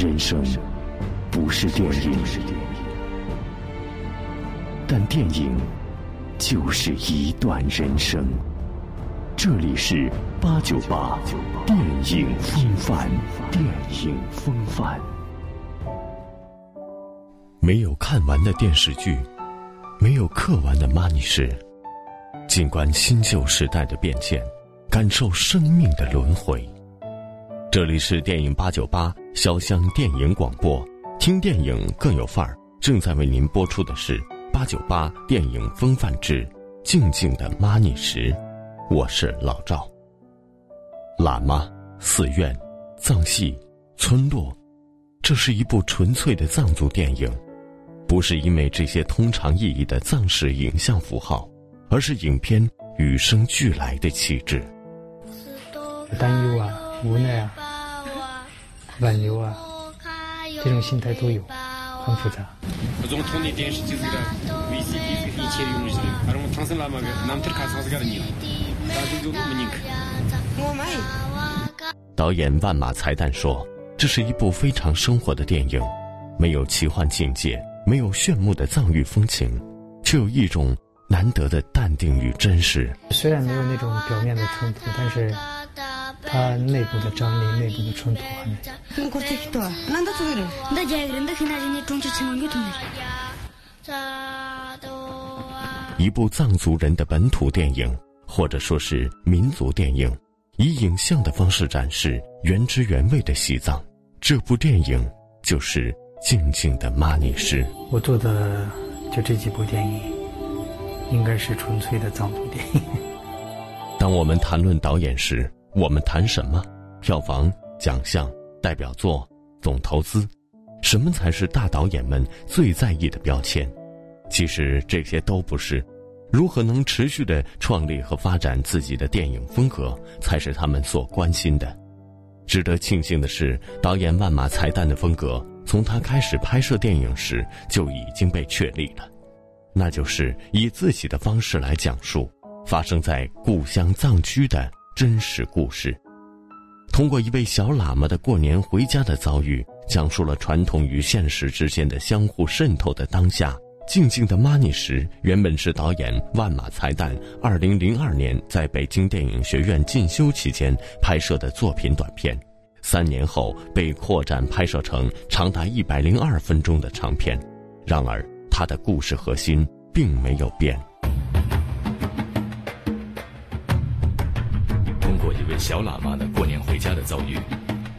人生不是电影，但电影就是一段人生。这里是八九八电影风范，电影风范。没有看完的电视剧，没有刻完的玛尼诗。静观新旧时代的变迁，感受生命的轮回。这里是电影八九八潇湘电影广播，听电影更有范儿。正在为您播出的是八九八电影风范之静静的玛尼石，我是老赵。喇嘛、寺院、藏戏、村落，这是一部纯粹的藏族电影，不是因为这些通常意义的藏式影像符号。而是影片与生俱来的气质，担忧啊，无奈啊，挽留啊，这种心态都有，很复杂。导演万马才旦说：“这是一部非常生活的电影，没有奇幻境界，没有炫目的藏域风情，却有一种。”难得的淡定与真实，虽然没有那种表面的冲突，但是它内部的张力、内部的冲突很。一部藏族人的本土电影，或者说是民族电影，以影像的方式展示原汁原味的西藏。这部电影就是《静静的玛尼诗》。我做的就这几部电影。应该是纯粹的藏族电影。当我们谈论导演时，我们谈什么？票房、奖项、代表作、总投资，什么才是大导演们最在意的标签？其实这些都不是。如何能持续的创立和发展自己的电影风格，才是他们所关心的。值得庆幸的是，导演万马才旦的风格，从他开始拍摄电影时就已经被确立了。那就是以自己的方式来讲述发生在故乡藏区的真实故事，通过一位小喇嘛的过年回家的遭遇，讲述了传统与现实之间的相互渗透的当下。静静的玛尼石原本是导演万马才旦二零零二年在北京电影学院进修期间拍摄的作品短片，三年后被扩展拍摄成长达一百零二分钟的长片。然而。他的故事核心并没有变。小喇嘛的过年回家的遭遇，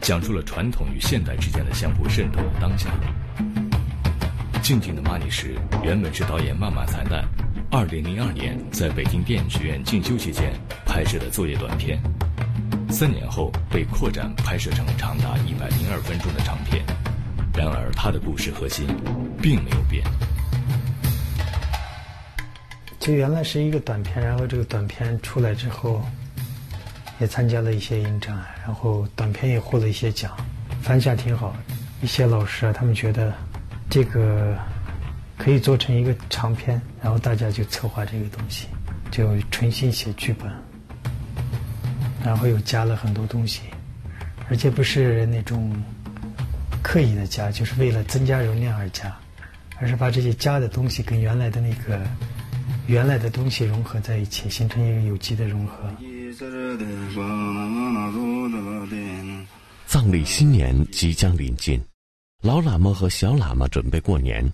讲述了传统与现代之间的相互渗透的当下。静静的玛尼石原本是导演曼玛才旦二零零二年在北京电影学院进修期间拍摄的作业短片，三年后被扩展拍摄成长达一百零二分钟的长片。然而，他的故事核心并没有变。就原来是一个短片，然后这个短片出来之后，也参加了一些影展，然后短片也获了一些奖，反响挺好。一些老师啊，他们觉得这个可以做成一个长片，然后大家就策划这个东西，就重新写剧本，然后又加了很多东西，而且不是那种刻意的加，就是为了增加容量而加，而是把这些加的东西跟原来的那个。原来的东西融合在一起，形成一个有机的融合。藏历新年即将临近，老喇嘛和小喇嘛准备过年。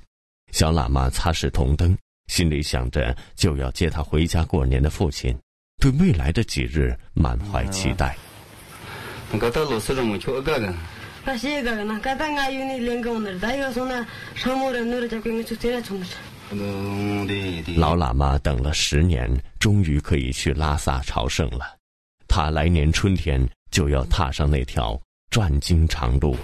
小喇嘛擦拭铜灯，心里想着就要接他回家过年的父亲，对未来的几日满怀期待。老喇嘛等了十年，终于可以去拉萨朝圣了。他来年春天就要踏上那条转经长路。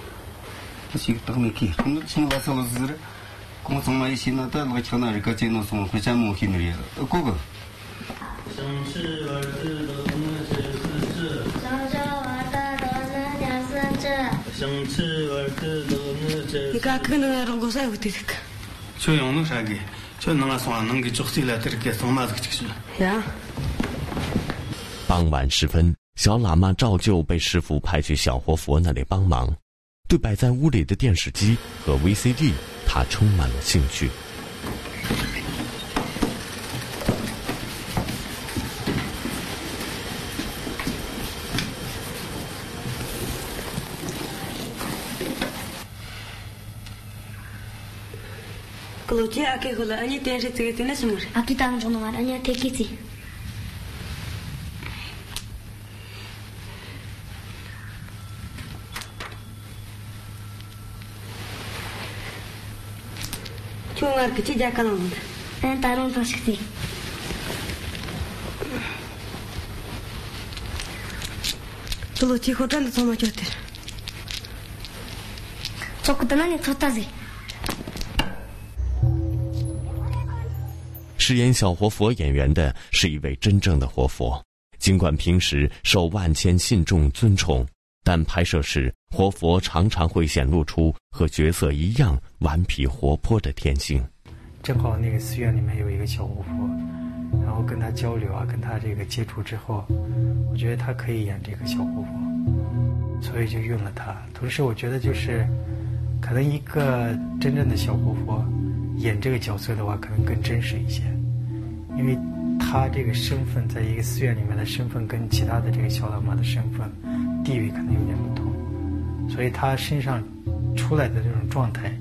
傍晚时分，小喇嘛照旧被师傅派去小活佛那里帮忙。 对摆在屋里的电视机和 VCD，他充满了兴趣。Получи, аки хула, они тенши цигетина сумур. Аки таан жономар, они 饰演小活佛演员的是一位真正的活佛，尽管平时受万千信众尊崇，但拍摄时活佛常常会显露出和角色一样顽皮活泼的天性。正好那个寺院里面有一个小活佛，然后跟他交流啊，跟他这个接触之后，我觉得他可以演这个小活佛，所以就用了他。同时，我觉得就是可能一个真正的小活佛演这个角色的话，可能更真实一些。因为他这个身份，在一个寺院里面的身份，跟其他的这个小喇嘛的身份地位可能有点不同，所以他身上出来的这种状态，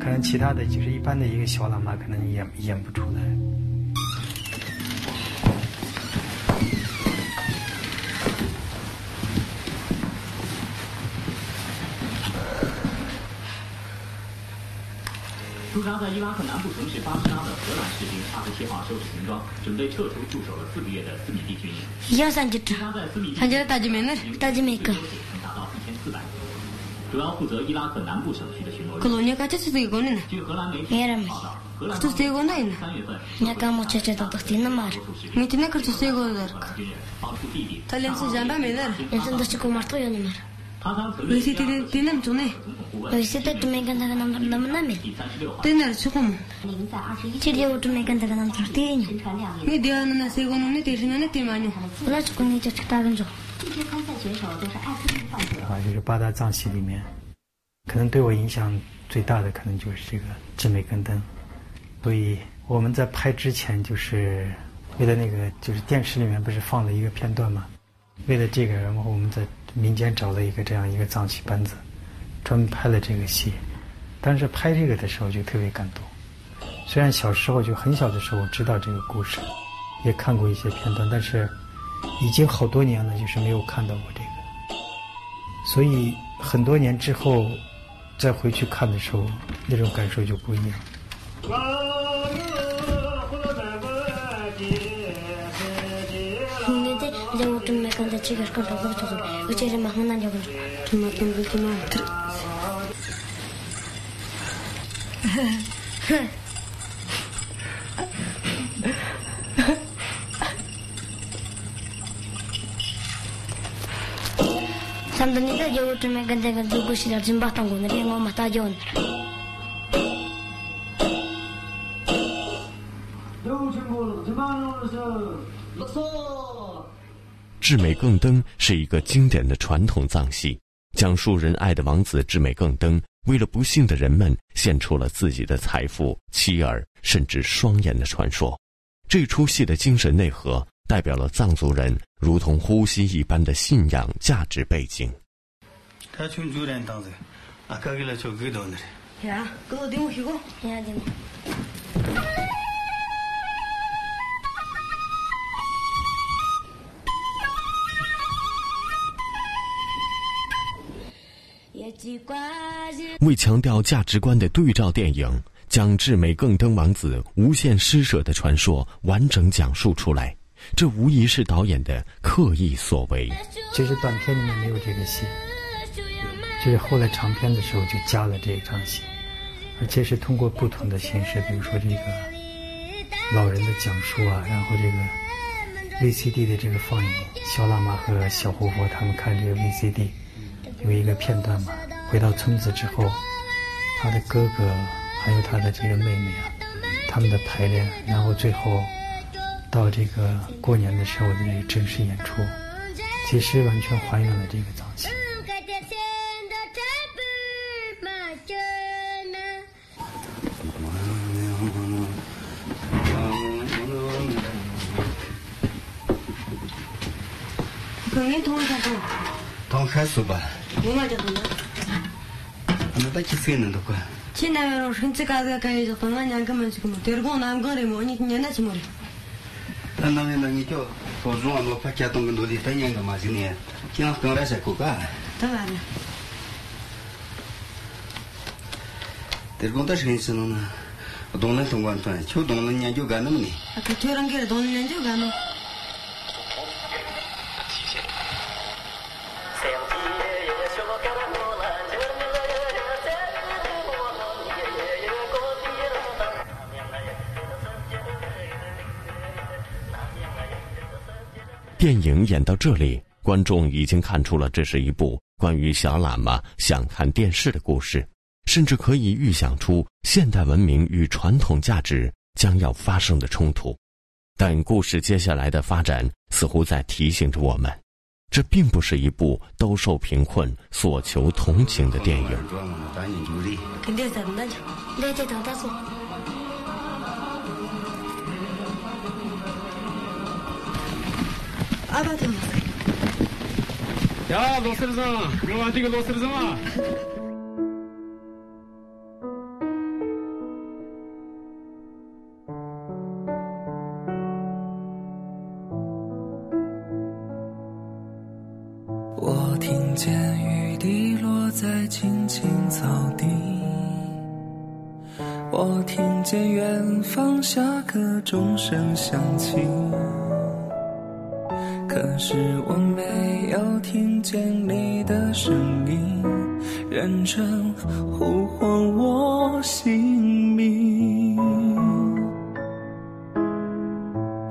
可能其他的就是一般的一个小喇叭可能演演不出来。驻扎在伊拉克南部城市巴斯拉的荷兰士兵二十七号收拾行装准备撤出驻守了四个月的四米地军营。要三九九大姐每个大姐每个能达到一千四百主要负责伊拉克南部小区的巡逻哥伦比亚开车子都一公里呢，没得嘛。出租车一公里呢，我开摩托车到塔什店那买，没得嘛。开出租车一公里多远。塔什店是咱爸买的，咱爸说等他结婚买。我这天天天能蹲呢，我这天天都没干啥，干啥干啥没。天天吃苦嘛。现在二十一，天天我都没干啥，干啥干啥没。没得啊，那那一公里，天天那得八分钟。这些参赛选手都是艾滋病患者。啊，就是八大藏区里面。可能对我影响最大的可能就是这个智美根灯，所以我们在拍之前就是为了那个就是电视里面不是放了一个片段嘛，为了这个，然后我们在民间找了一个这样一个藏戏班子，专门拍了这个戏。当时拍这个的时候就特别感动，虽然小时候就很小的时候知道这个故事，也看过一些片段，但是已经好多年了，就是没有看到过这个。所以很多年之后再回去看的时候，那种感受就不一样。智美更登是一个经典的传统藏戏，讲述仁爱的王子智美更登为了不幸的人们献出了自己的财富、妻儿甚至双眼的传说。这出戏的精神内核。代表了藏族人如同呼吸一般的信仰价值背景。为强调价值观的对照电影，将智美更登王子无限施舍的传说完整讲述出来。这无疑是导演的刻意所为。其实短片里面没有这个戏，就是后来长片的时候就加了这一场戏，而且是通过不同的形式，比如说这个老人的讲述啊，然后这个 VCD 的这个放映，小喇嘛和小活佛他们看这个 VCD，有一个片段嘛，回到村子之后，他的哥哥还有他的这个妹妹啊，他们的排练，然后最后到这个过年的时候的这个正式演出，其实完全还原了这个藏戏。Kate senda tabu 可能同下头，同开书吧，我嘛就同的。那到几岁能都管？nāngi nāngi kio tō zhōng anō pā kia tōngi ndō li tā nyāng kā mā zhī nē kia nā kāng rā shā kō kā tā wā nā tēr gōng tā shī kīñ sī nō nā dōng nā tōng guān tōng kio dōng nā nyāng kio gā nā mō nē a kā tō rāng kē rā dōng nā nyāng kio gā nō Thank you. 电影演到这里，观众已经看出了这是一部关于小喇嘛想看电视的故事，甚至可以预想出现代文明与传统价值将要发生的冲突。但故事接下来的发展似乎在提醒着我们，这并不是一部兜售贫困、所求同情的电影。阿巴顿！呀，罗塞勒，罗阿这个罗塞勒啊！我听见雨滴落在青青草地，我听见远方下课钟声响起。是我没有听见你的声音，认真呼唤我姓名。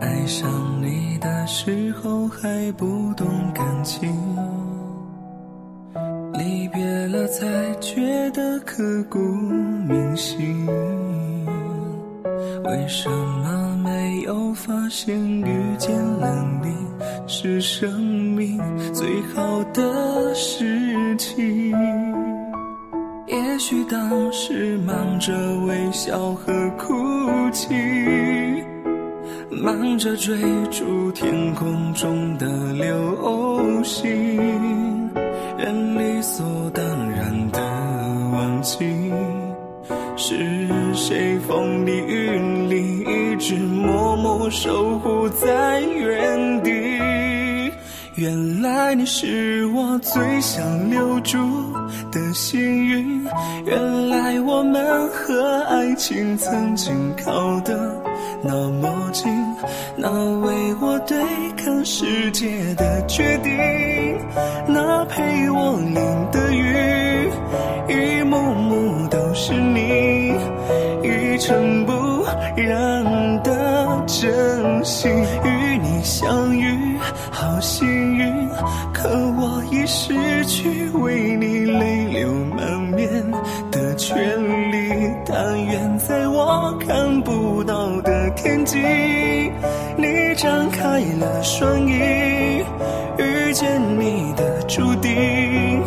爱上你的时候还不懂感情，离别了才觉得刻骨铭心。为什么没有发现遇见了是生命最好的事情？也许当时忙着微笑和哭泣。忙着追逐天空中的流星，人理所当然的忘记，是谁风里雨里一直默默守护在原地。原来你是我最想留住的幸运，原来我们和爱情曾经靠得那么近，那为我对抗世界的决定，那陪我淋的雨，一幕幕都是你一尘不染的真心，与你相遇好幸，可我已失去为你泪流满面的权利。但愿在我看不到的天际，你张开了双翼，遇见你的注定。